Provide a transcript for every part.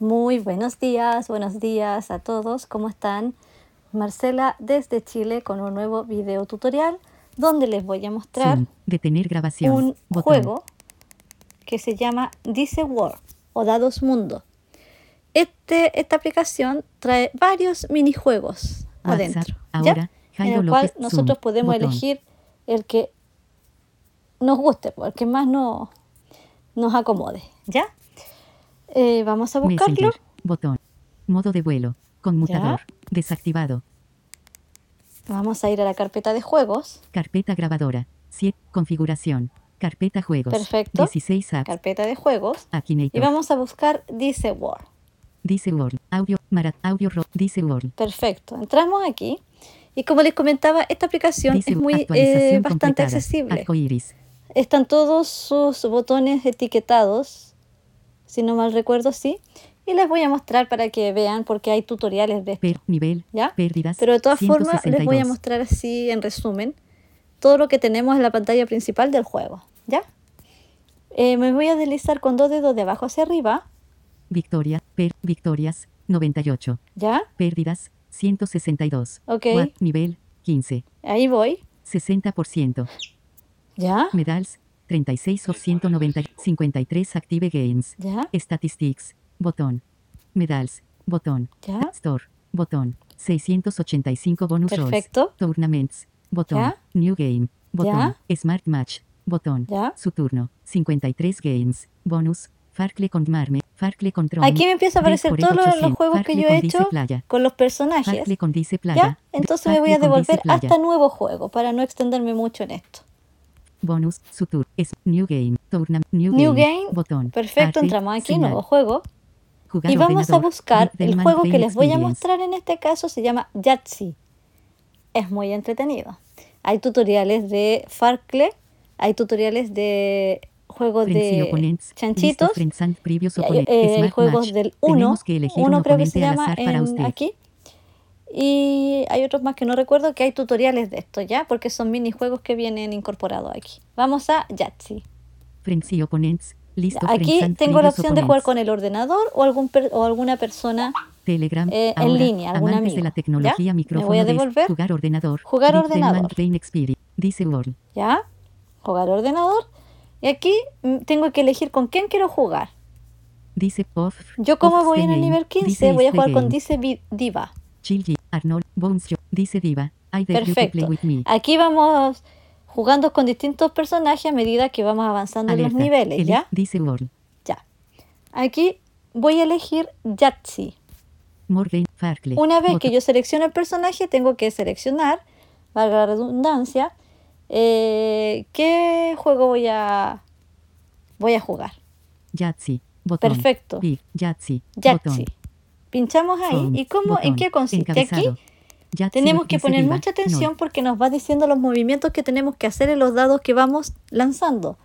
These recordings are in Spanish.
Muy buenos días, buenos días a todos, ¿cómo están? Marcela desde Chile con un nuevo video tutorial donde les voy a mostrar Zoom. Detener grabación. un Botón. juego que se llama Dice World o Dados Mundo. Este, esta aplicación trae varios minijuegos WhatsApp. adentro, ¿ya? Ahora, en Jairo el cual López. Zoom. nosotros podemos Botón. elegir el que nos guste, el que más no- nos acomode, ¿ya? Eh, vamos a buscarlo. Messenger. Botón. Modo de vuelo. Conmutador. Desactivado. Vamos a ir a la carpeta de juegos, Carpeta grabadora. 7. Configuración. Carpeta juegos. Perfecto. 16 apps. carpeta de juegos, y Akinator. vamos a buscar Dice World. Dice World. Audio. Marat. Audio. Ro. Dice World. Perfecto, entramos aquí y como les comentaba, esta aplicación Dice es muy eh, bastante accesible. Arcoiris. Están todos sus botones etiquetados, si no mal recuerdo, sí. Y les voy a mostrar para que vean porque hay tutoriales de esto, Per. Nivel. ¿ya? Pérdidas. Pero de todas formas les voy a 162. mostrar así en resumen todo lo que tenemos en la pantalla principal del juego, ¿ya? Eh, me voy a deslizar con dos dedos de abajo hacia arriba, Victoria. Per. Victorias. 98. ¿ya? Pérdidas. 162. Ok. Watt, nivel. 15. Ahí voy, 60%. ¿ya? Medals. 36 o 190. 53 Active Games. ¿Ya? Statistics. Botón. Medals. Botón. ¿Ya? Store. Botón. 685 bonus rolls. Perfecto. Tournaments. Botón. ¿Ya? New Game. Botón. Smart Match. Botón. ¿Ya? Su turno. 53 Games. Bonus. Farcle con Marme. Farcle con Tron. Aquí me empieza a aparecer todos los, 800. los juegos que yo he hecho Playa. con los personajes. Con Dice Playa. ¿Ya? Entonces me voy a devolver hasta nuevo juego para no extenderme mucho en esto. Bonus, su tour, es New Game, Tournament, New, New Game, Game, botón, Perfecto, entramos aquí, señal, nuevo juego. jugar Y vamos a buscar el juego que les voy a mostrar en este caso, se llama Yahtzee. Es muy entretenido. Hay tutoriales de Farcle, hay tutoriales de juegos de chanchitos, hay, eh, juegos del 1, Tenemos que elegir un uno creo que se llama en- aquí. Y hay otros más que no recuerdo que hay tutoriales de esto, ¿ya? Porque son minijuegos que vienen incorporados aquí. Vamos a Yahtzee. Friends y opponents, listo, Aquí tengo la opción de jugar con el ordenador o, algún per- o alguna persona. Telegram, eh, en línea, algún amantes de amigo, la tecnología, ¿ya? Me micrófono voy a de- devolver. jugar ordenador, Jugar dice World, ¿Ya? Jugar ordenador. Y aquí mm, tengo que elegir con quién quiero jugar. dice Yo como voy en el nivel 15, dice voy a is the jugar con. Dice Diva. Arnold, Bones, dice Diva, I dare you to play Perfecto. with me. Aquí vamos jugando con distintos personajes a medida que vamos avanzando en los niveles, ¿ya? Dice World, Ya. Aquí voy a elegir Yahtzee. Morgan, Farcle. Una vez que yo selecciono el personaje, tengo que seleccionar, valga la redundancia, eh, qué juego voy a, voy a jugar. Botón. Perfecto. Big. Yahtzee. Pinchamos ahí. ¿Y cómo, en Botón. qué consiste? Aquí. Yahtzee tenemos que poner Diva. mucha atención No. porque nos va diciendo los movimientos que tenemos que hacer en los dados que vamos lanzando.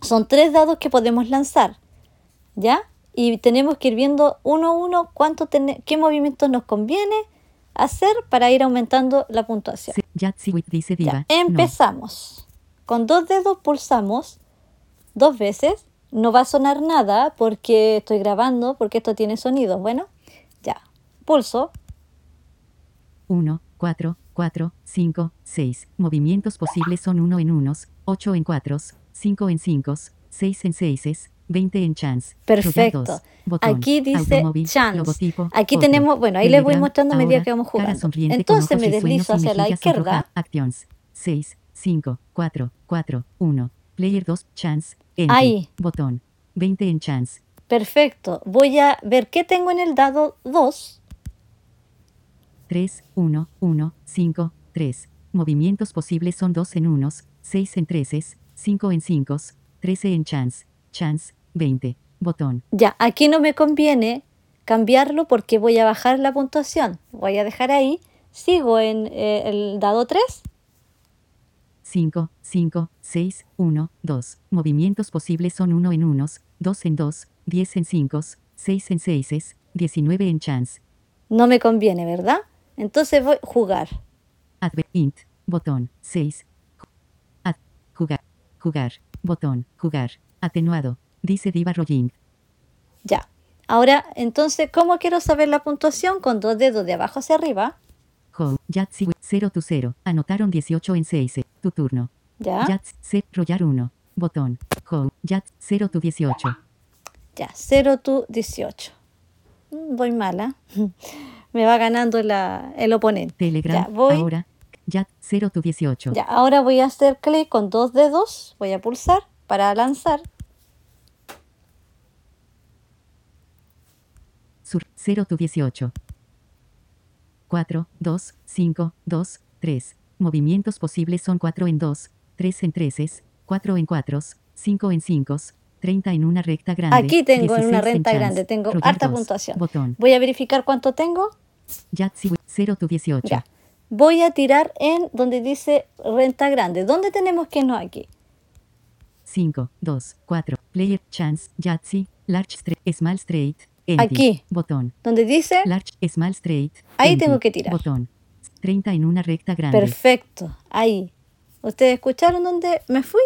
Son tres dados que podemos lanzar, ¿ya? Y tenemos que ir viendo uno a uno cuánto qué movimientos nos conviene hacer para ir aumentando la puntuación. With dice Diva. Ya, No. empezamos. Con dos dedos pulsamos dos veces. No va a sonar nada porque estoy grabando, porque esto tiene sonido. Bueno, ya. Pulso. 1, 4, 4, 5, 6. Movimientos posibles son 1 en unos, 8 en 4, 5 en 5, 6 en 6, 20 en chance. Perfecto. dos, botón, Aquí dice chance. logotipo, Aquí otro. tenemos, bueno, ahí les voy mostrando a medida que vamos jugando. Entonces me deslizo hacia la izquierda. Actions. 6, 5, 4, 4, 1. Player 2, chance. Enter. Ahí. Botón. 20 en chance. Perfecto. Voy a ver qué tengo en el dado 2. 3, 1, 1, 5, 3. Movimientos posibles son 2 en unos, 6 en 13, 5 en 5, 13 en chance, chance, 20. Botón. Ya, aquí no me conviene cambiarlo porque voy a bajar la puntuación. Voy a dejar ahí. Sigo en eh, el dado 3. 5, 5, 6, 1, 2. Movimientos posibles son 1 en unos, 2 en 2, 10 en 5, 6 en 6, 19 en chance. No me conviene, ¿verdad? Entonces voy a jugar. Adver int. Botón. 6. Ad. Jugar. Jugar. Botón. Jugar. Atenuado. Dice Diva Rolling. Ya. Ahora, entonces, ¿cómo quiero saber la puntuación? Con dos dedos de abajo hacia arriba. Home, Yahtzee 0 tu 0. Anotaron 18 en 6. Tu turno. Ya. Yahtzee, se- rollar 1. Botón. Home, Yahtzee 0 tu 18. Ya, 0 tu 18. Mm, Voy mala. Me va ganando la- el oponente. Telegram. Ya, voy. Ahora. Yat 0 tu 18. Ya, ahora voy a hacer clic con dos dedos. Voy a pulsar para lanzar. Sur 0 tu 18. 4, 2, 5, 2, 3. Movimientos posibles son 4 en 2, 3 en 3, 4 en 4, 5 en 5, 30 en una recta grande. Aquí tengo en 16 una recta grande, tengo harta 2, puntuación. Botón. Voy a verificar cuánto tengo. Yahtzee 0 tu 18. Ya. Voy a tirar en donde dice renta grande. ¿Dónde tenemos que no aquí? 5, 2, 4. Player chance. Yahtzee. Large straight. Small straight. Aquí. Botón. Donde dice Large small straight. Ahí empty, tengo que tirar. Botón. 30 en una recta grande. perfecto. Ahí. ¿Ustedes escucharon dónde me fui?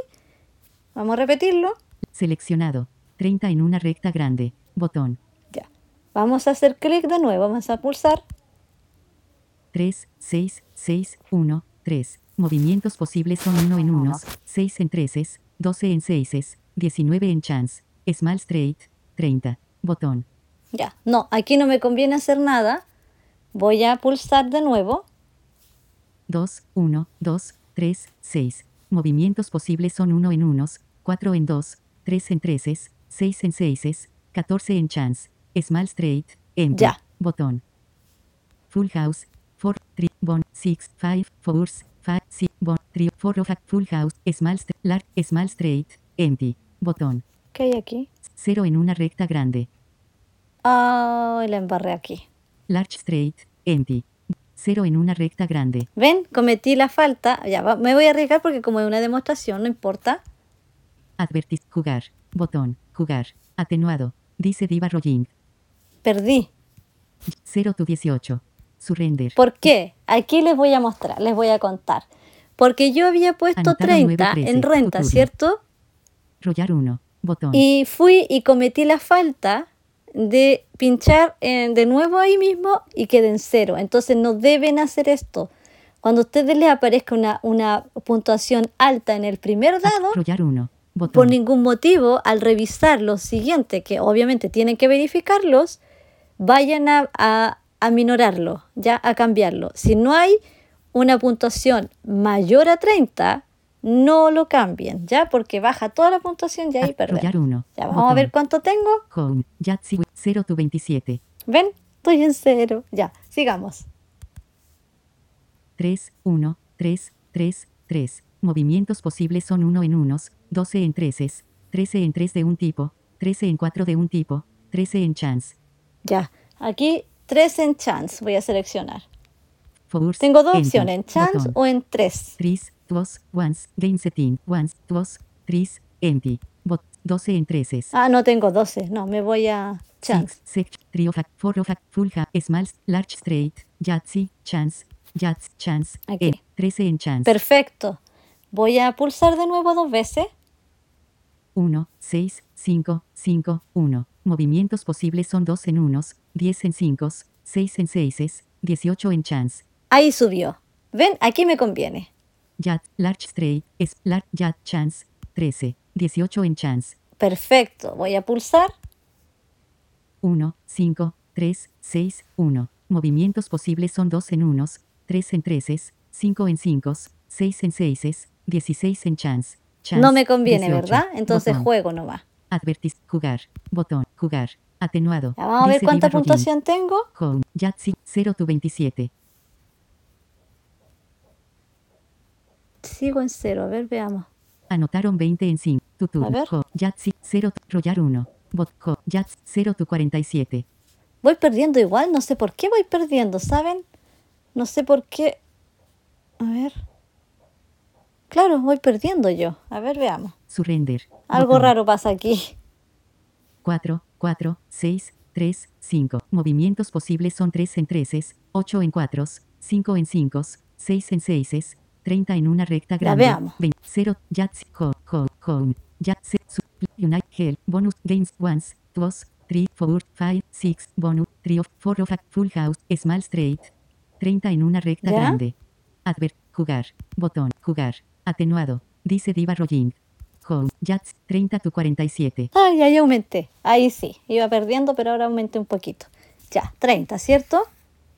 Vamos a repetirlo. Seleccionado. 30 en una recta grande. Botón. Ya. Vamos a hacer clic de nuevo. Vamos a pulsar. 3, 6, 6, 1, 3. Movimientos posibles son 1 en 1, 6 en 3, 12 en 6, 19 en chance. Small straight. 30. Botón. Ya. No, aquí no me conviene hacer nada. Voy a pulsar de nuevo. 2, 1, 2, 3, 6. Movimientos posibles son 1 en 1, 4 en 2, 3 en 3, 6 en 6, 14 en chance. Small straight. Empty. Ya. Botón. Full house. 4, 3, bon, 6, 5, 4, 5, 6, bon, 3, 4 of a full house. Small, st- large, small straight. Empty. Botón. ¿Qué hay aquí? 0 en una recta grande. La embarré aquí. Large straight. Empty. 0 en una recta grande. ¿Ven? Cometí la falta. Ya, va- me voy a arriesgar porque como es una demostración, no importa. Advertis. Jugar. Botón. Jugar. Atenuado. Dice Diva Rolling. Perdí. 0 tu 18. Surrender. ¿Por qué? Aquí les voy a mostrar, les voy a contar. Porque yo había puesto Anotaron 30 9, en 13, renta, futuro. ¿cierto? Rollar 1. Botón. Y fui y cometí la falta de pinchar en- de nuevo ahí mismo y quedé en cero. Entonces no deben hacer esto. Cuando a ustedes les aparezca una, una puntuación alta en el primer dado, 1. por ningún motivo, al revisar los siguientes, que obviamente tienen que verificarlos, vayan a, a, a minorarlo, ya a cambiarlo. Si no hay una puntuación mayor a 30, no lo cambien, ya, porque baja toda la puntuación y ahí Ah, perdemos. rollar 1. Ya, vamos a ver cuánto tengo. Home. Yahtzee. 0 tu 27. ¿Ven? Estoy en cero. Ya, sigamos. 3, 1, 3, 3, 3. Movimientos posibles son 1 en 1, 12 en 13, 13 en 3 de un tipo, 13 en 4 de un tipo, 13 en chance. Ya, aquí 3 en chance voy a seleccionar. Force. Tengo dos opciones, en chance Botón. o en 3. 3, 2, once, game setting, once, 2, 3, empty. Bot, 12 en 13. Ah, no tengo 12. No, me voy a chance. 6, 3 of a, 4 of a, full half, small, large straight, Yahtzee, chance, Yahtzee, chance, Aquí. en 13 en chance. Perfecto. Voy a pulsar de nuevo dos veces. 1, 6, 5, 5, 1. Movimientos posibles son 2 en 1, 10 en 5, 6 en 6, 18 en chance. Ahí subió. ¿Ven? Aquí me conviene. Yat, large straight, es large yat chance, 13, 18 en chance. Perfecto. Voy a pulsar. 1, 5, 3, 6, 1. Movimientos posibles son 2 en 1, 3 en 3, 5 en 5, 6 en 6, 16 en chance. chance No me conviene, 18. ¿verdad? Entonces Botón. juego nomás. Advertis, jugar, botón, jugar, atenuado. Ya vamos a ver cuánta Rodin. puntuación tengo. Home, Yahtzee, 0 tu 27. Sigo en cero. A ver, veamos. Anotaron 20 en 5. Tu turno. ver. Yahtzee, 0 tu, rollar 1. Bot, home, Yahtzee, 0 tu 47. Voy perdiendo igual. No sé por qué voy perdiendo, ¿saben? No sé por qué. A ver. Claro, voy perdiendo yo. A ver, veamos. Surrender. Algo Botón. raro pasa aquí. 4, 4, 6, 3, 5. Movimientos posibles son 3 en 3, 8 en 4, 5 en 5, 6 en 6, 30 en una recta grande. veamos. 20, 0, Yahtzee, home, home, home. Su- Unite, Hell, Bonus, Games, Once, 2, 3, 4, 5, 6, bonus, trio, 4 of a full house, small straight. 30 en una recta ¿Ya? grande. Adver, jugar, botón, jugar, atenuado, dice Diva Rolling. Home, Jats, 30 to 47. Ay, ahí aumenté. Ahí sí. Iba perdiendo, pero ahora aumenté un poquito. Ya, 30, ¿cierto?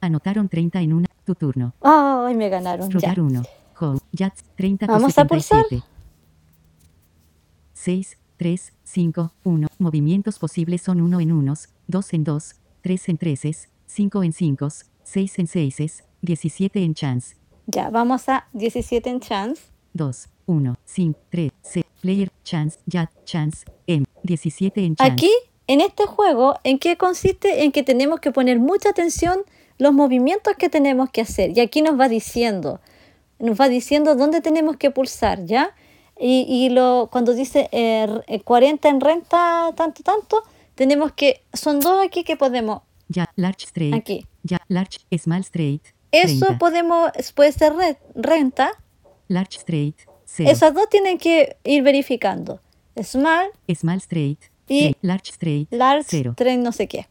Anotaron 30 en una, tu turno. Ay, me ganaron. Ya. Rogar 1. Home, Jats, 30 to Vamos a pulsar. 77. 6, 3, 5, 1. Movimientos posibles son 1 en unos, 2 en 2, 3 en 3, 5 en 5, 6 en 6, 17 en chance. Ya, vamos a 17 en chance. 2, 1, 5, 3, 6, player, chance, jat, chance, M, 17 en chance. Aquí, en este juego, ¿en qué consiste? En que tenemos que poner mucha atención los movimientos que tenemos que hacer. Y aquí nos va diciendo, nos va diciendo dónde tenemos que pulsar, ¿ya? Y, y lo, cuando dice eh, r- eh, 40 en renta, tanto, tanto, tenemos que, son dos aquí que podemos, Ya, large straight. aquí. Ya, large, small straight. Eso 30. podemos, puede ser re- renta. Large straight. 0. Esas dos tienen que ir verificando. Small, Small straight. Y- straight, large straight. large, 0. tren, no sé qué.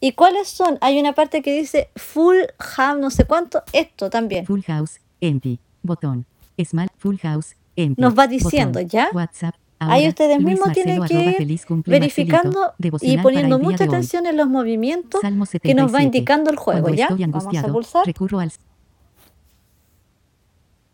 ¿Y cuáles son? Hay una parte que dice full ham, no sé cuánto. Esto también. Full house, empty. Botón. Small, full house, empty. Nos va diciendo, Botón. ¿ya? WhatsApp. Ahí ustedes mismos tienen que ir verificando y poniendo mucha atención en los movimientos que nos va 77. indicando el juego, ¿ya? Vamos a pulsar. recurro al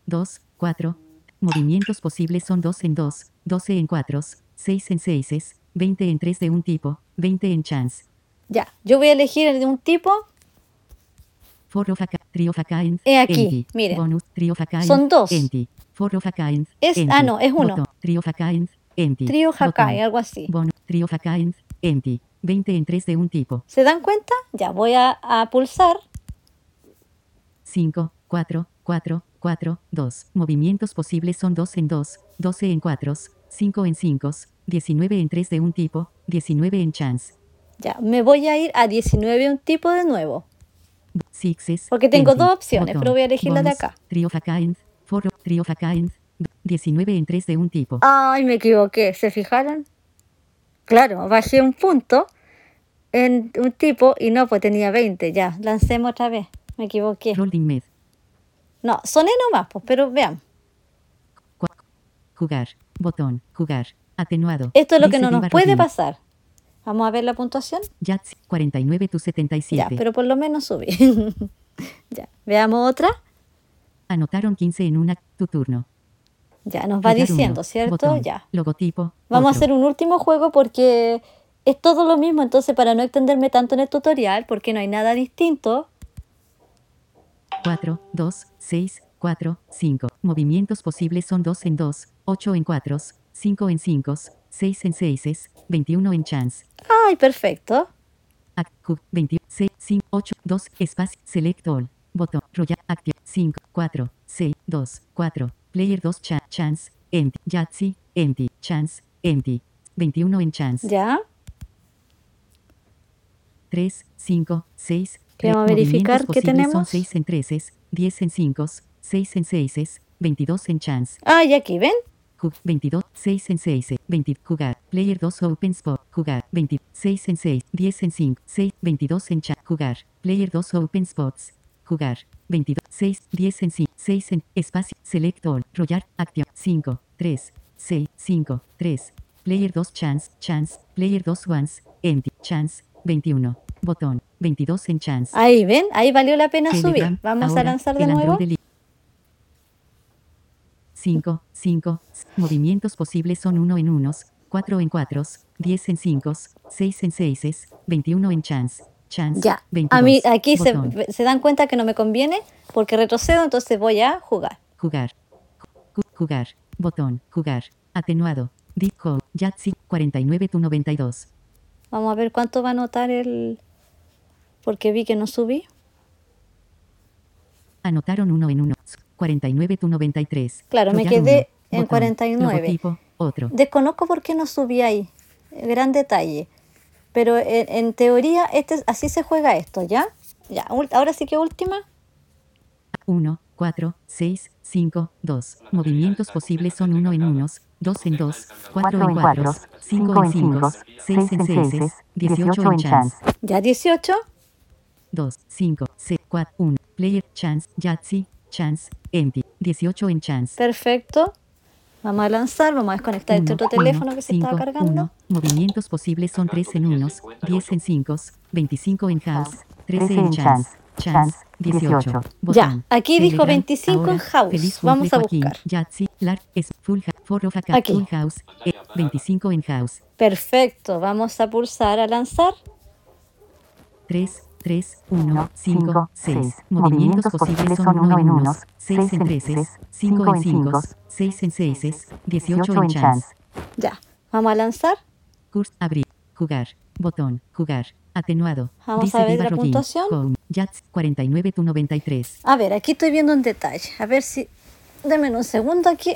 2, 4. Movimientos posibles son 2 en 2, 12 en 4, 6 en 6, 20 en 3 de un tipo, 20 en chance. Ya, yo voy a elegir el de un tipo. 4 of a, ki- three of a kind, He aquí, miren. Son dos. empty. 4 of a kind, Es- ah, no, es uno. Trio Hakai, algo así. A kind, empty. 20 en 3 de un tipo. ¿Se dan cuenta? Ya, voy a, a pulsar. 5, 4, 4, 4, 2. Movimientos posibles son 2 en 2, 12 en 4, 5 en 5, 19 en 3 de un tipo, 19 en chance. Ya, me voy a ir a 19 un tipo de nuevo. Porque tengo dos opciones, pero voy a elegir la de acá. Three of a kind, four, three of a kind, 19 en 3 de un tipo. Ay, me equivoqué. ¿Se fijaron? Claro, bajé un punto en un tipo y no, pues tenía 20. Ya, lancemos otra vez. Me equivoqué. Rolling med. No, soné nomás, pues, pero vean. Jugar. Botón. Jugar. Atenuado. Esto es lo que no nos puede pasar. Vamos a ver la puntuación. Jats 49 to 77. Ya, pero por lo menos subí. ya, veamos otra. Anotaron 15 en una. Tu turno. Ya, nos va diciendo, uno, ¿cierto? botón, Ya. Logotipo. Vamos a hacer un último juego porque es todo lo mismo, entonces para no extenderme tanto en el tutorial, porque no hay nada distinto, 4, 2, 6, 4, 5. Movimientos posibles son 2 en 2, 8 en 4, 5 en 5, 6 en 6, 21 en chance. ¡ay, perfecto! Act, Q, 26, 5, 8, 2, espacio, select all. Botón, Royal, Active, 5, 4, 6, 2, 4. Player 2, cha, chance, empty. Yahtzee, empty, chance, empty. 21 en chance. ¿Ya? 3, 5, 6. Que vamos a verificar qué Son tenemos. 6 en 13, 10 en 5, 6 en 6, 22 en chance. ¡Ay, aquí, ven! Ju- 22, 6 en 6, 20, jugar, player 2 open spot, jugar, 26 en 6, 10 en 5, 6, 22 en chat, jugar, player 2 open spots, jugar, 22, 6, 10 en 5, 6 en espacio, select all, royal, acción, 5, 3, 6, 5, 3, player 2 chance, chance, player 2 once, empty, chance, 21, botón, 22 en chance. Ahí, ven, ahí valió la pena Telegram, subir. Vamos a ahora, lanzar de nuevo. Android 5, 5, movimientos posibles son 1 en 1, 4 en 4, 10 en 5, 6 en 6, 21 en chance. Chance. Ya, 22, a mí aquí se, dan cuenta que no me conviene porque retrocedo, entonces voy a jugar. Jugar. Ju- Jugar. Botón. Jugar. Atenuado. Deep Hole. Yahtzee. 49 to 92. Vamos a ver cuánto va a notar el... Porque vi que no subí. Anotaron 1 en 1. 49 to 93. Claro, me Royal quedé uno, en 49. Logotipo. Otro. Desconozco por qué no subí ahí. Gran detalle. Pero en, en teoría este, es- así se juega esto, ¿ya? Ya, ahora sí que última. 1, 4, 6, 5, 2. Movimientos posibles son 1 en 1, 2 en 2, 4 en 4, 5 en 5, 6 en 6, 18 en chance. Ya 18. 2, 5, 6, 4, 1. Player, chance, Yahtzee, chance, empty. 18 en chance. Perfecto. Vamos a lanzar, vamos a desconectar este otro teléfono que se estaba cargando. Movimientos posibles son 3 en 1, 10 en 5, 25 en house, 13 en chance. Chance 18. ya, aquí dijo 25 en house. Vamos a buscar. Yahtzee, es full, aquí. full house, 25 en house. Perfecto, vamos a pulsar a lanzar. 3, 3, 1, 5, 6. Movimientos posibles son 1 en 1, 6 en 3, 5 en 5, 6 en 6, 18 en chance. Ya, vamos a lanzar. Curse, abrir, jugar, botón, jugar, atenuado. Vamos a ver la puntuación. Home, Jats 49 tu 93. A ver, aquí estoy viendo en detalle. A ver si. Deme un segundo aquí.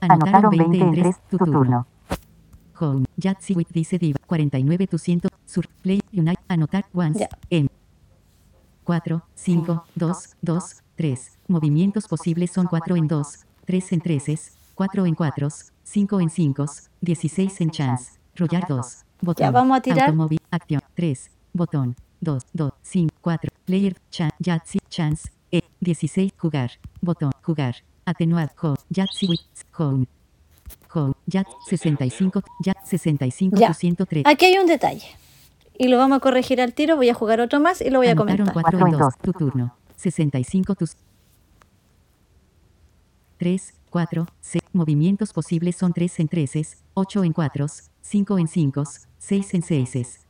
Anotaron 20 en 3, tu turno. Home, Yahtzee with dice Diva, 49 tu 100, sur, play, unite, anotar, once, Ya. en. 4, 5, 2, 2, 3. Movimientos posibles son 4 en 2, 3 en 3, 4 en 4, 5 en 5, 16 en chance, rollar 2, botón, Ya, vamos a tirar. automóvil, acción, 3, botón, 2, 2, 5, 4, player, chan, Yahtzee, chance, e, 16, jugar, botón, jugar, atenuar, home, Yahtzee with, home, home, Yat 65, Yat 65, Ya. 103. Aquí hay un detalle. Y lo vamos a corregir al tiro. Voy a jugar otro más y lo voy a Anotaron comentar. 4 en 2, tu turno. 65 tus. 3, 4, 6. Movimientos posibles son 3 en 3, 8 en 4, 5 en 5, 6 en 6,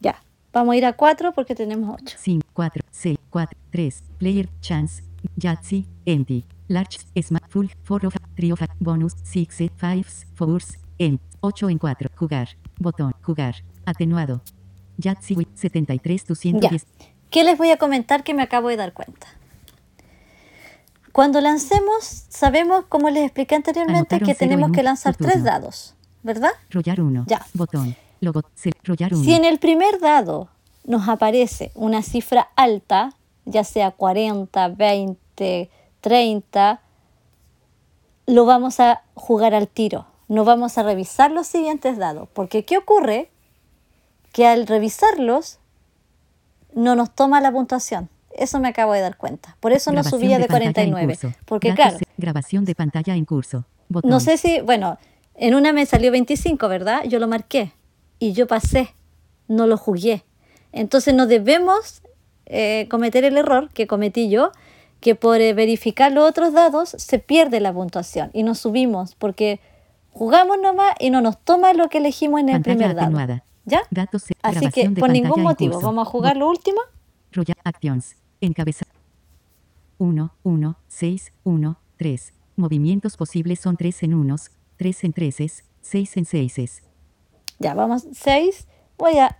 Ya. Vamos a ir a 4 porque tenemos 8. 5, 4, 6, 4, 3. Player, chance, Yahtzee, empty. Large, smart, full, 4 of, trio of, bonus, 6, 5, 4, en 8 en 4. Jugar, botón, jugar, atenuado. With 73 tu Ya. 110. ¿Qué les voy a comentar que me acabo de dar cuenta? Cuando lancemos, sabemos, como les expliqué anteriormente, Anotaron que tenemos en que lanzar tres dados, ¿verdad? Rollar 1. Ya. Botón. Logo. se- rollar 1. Si en el primer dado nos aparece una cifra alta, ya sea 40, 20, 30, lo vamos a jugar al tiro. No vamos a revisar los siguientes dados. Porque ¿qué ocurre? Que al revisarlos no nos toma la puntuación. Eso me acabo de dar cuenta. Por eso no subía de en 49. curso. Porque Datos claro, Grabación de pantalla en curso. Botón. no sé si, bueno, en una me salió 25, ¿verdad? Yo lo marqué y yo pasé, no lo jugué. Entonces no debemos eh, cometer el error que cometí yo, que por eh, verificar los otros dados se pierde la puntuación y nos subimos porque jugamos nomás y no nos toma lo que elegimos en el Pantalla primer dado. atenuada. ¿Ya? Datos Así que por ningún motivo, vamos a jugar lo último. Royal Actions. Encabeza. 1, 1, 6, 1, 3. Movimientos posibles son 3 en 1, 3 en 3, 6 en 6, Ya, vamos, 6. Voy a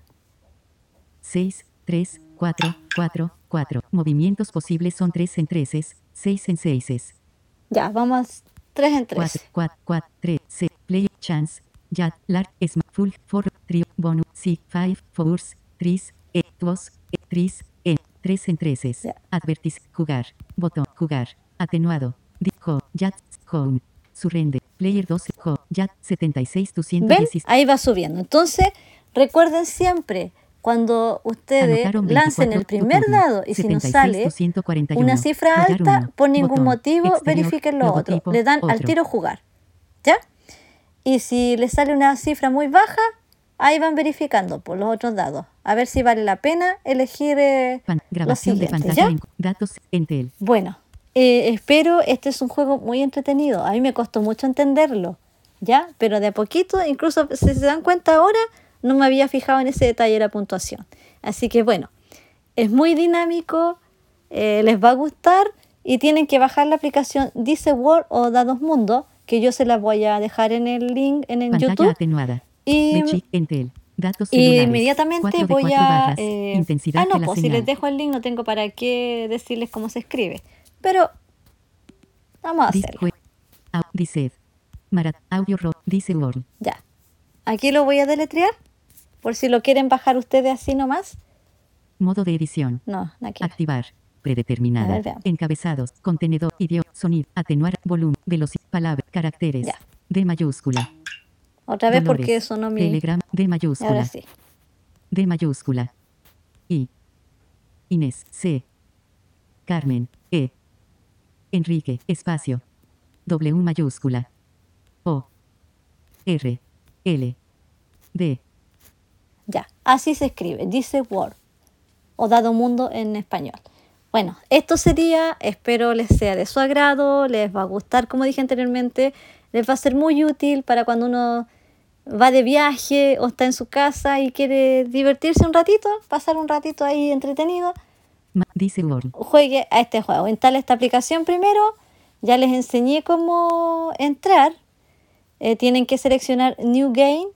6, 3, 4, 4, 4. Movimientos posibles son 3 en 3, 6 en 6, Ya, vamos 3 en 3. 4, 4, 4, 3, 6. Play, chance, Yat, Lark, Smart, Full, 4, Trio, Bonus, 6, 5, 4, 3, E, 2, E, 3, E, 3 en 3. Ya. Advertis, jugar, botón, jugar, atenuado, dijo, Yat, home, surrender, player 12, home, Yat, 76, tu ¿Ven? 116. Ahí va subiendo. Entonces, recuerden siempre, cuando ustedes lancen 24, el primer dado y si 76, sale 241. una cifra alta, por ningún motivo verifiquen lo otro. Le dan al tiro jugar. ¿Ya? Y si les sale una cifra muy baja, ahí van verificando por los otros dados. A ver si vale la pena elegir eh, grabación de pantalla en datos Entel. Bueno, eh, espero, este es un juego muy entretenido. A mí me costó mucho entenderlo, ¿ya? Pero de a poquito, incluso si se dan cuenta ahora, no me había fijado en ese detalle de la puntuación. Así que bueno, es muy dinámico, eh, les va a gustar y tienen que bajar la aplicación Dice World o Dados Mundo, que yo se las voy a dejar en el link en el Pantalla YouTube. atenuada. Y. Datos inmediatamente voy a... eh, Intensidad ah, no, pues si les dejo el link no tengo para qué decirles cómo se escribe. Pero vamos a hacerlo. Audio. Dice. Ya. Aquí lo voy a deletrear. Por si lo quieren bajar ustedes así nomás. Modo de edición. No, aquí. Activar. predeterminada. Ver. Encabezados, contenedor, idioma, sonido, atenuar, volumen, velocidad, palabra, caracteres. Ya. D mayúscula. Otra vez Dolores, porque sonó mi... Telegram, D mayúscula. ahora sí. D mayúscula. I. Inés, C. Carmen, E. Enrique, espacio. W mayúscula. O. R. L. D. Ya, así se escribe, dice Word o Dado Mundo en español. Bueno, esto sería, espero les sea de su agrado, les va a gustar, como dije anteriormente, les va a ser muy útil para cuando uno va de viaje o está en su casa y quiere divertirse un ratito, pasar un ratito ahí entretenido, dice Word. juegue a este juego. Instale esta aplicación primero. Ya les enseñé cómo entrar. Eh, tienen que seleccionar New Game.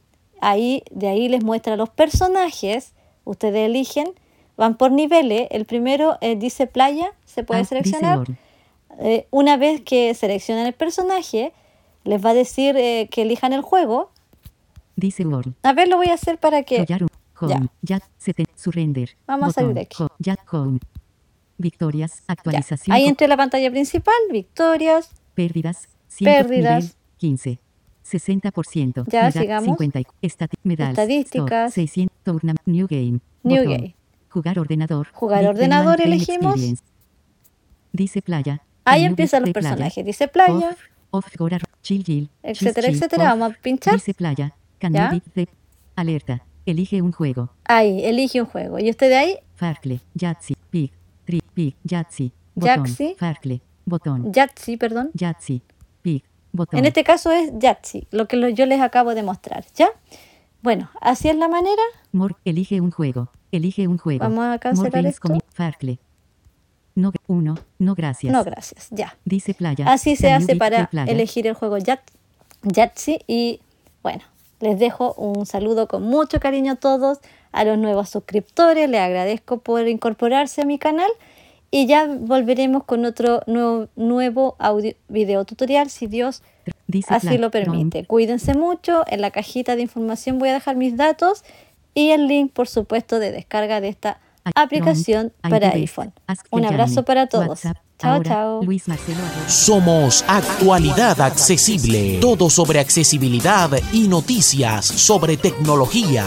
Ahí, de ahí les muestra los personajes. Ustedes eligen. Van por niveles. El primero eh, dice playa. Se puede Ah, seleccionar. Eh, una vez que seleccionan el personaje, les va a decir eh, que elijan el juego. Dice Word. A ver, lo voy a hacer para que... Home. Ya. Surrender. Vamos a salir de aquí. Ya. Home. Victorias. Ya. Actualización. Ahí entre la pantalla principal, victorias, Pérdidas. 100%, Pérdidas. nivel 15. 60%. Ya, Medal, sigamos. 50. Estati medals, Estadísticas. store, 600. Tournament. New Game. New Botón. Game. Jugar ordenador. Jugar ordenador, elegimos. Experience. Dice playa. Ahí empiezan los de personajes. Dice playa, Off, off, Gora, chill, chill, etcétera, chill, etcétera. off. Vamos a pinchar. Dice playa. The- Alerta. Elige un juego. Ahí, elige un juego. Y usted de ahí, Farcle. Yahtzee. Pig. Tri. Pig. Yahtzee. Botón. Yahtzee. Farcle. Botón. Yahtzee, perdón. Yahtzee. Botón. En este caso es Yahtzee, lo que yo les acabo de mostrar. ¿Ya? Bueno, así es la manera. More, elige un juego. Elige un juego. Vamos a cancelar More esto. Farcle. No, uno. No, gracias. No, gracias. Ya. Dice playa. Así se hace para elegir el juego Yat- Yahtzee. Y bueno, les dejo un saludo con mucho cariño a todos, a los nuevos suscriptores. Les agradezco por incorporarse a mi canal. Y ya volveremos con otro nuevo, nuevo audio, video tutorial, si Dios Dice así lo permite. Cuídense mucho. En la cajita de información voy a dejar mis datos y el link, por supuesto, de descarga de esta aplicación para iPhone. Un abrazo para todos. WhatsApp. Chao, chao. Somos Actualidad Accesible. Todo sobre accesibilidad y noticias sobre tecnología.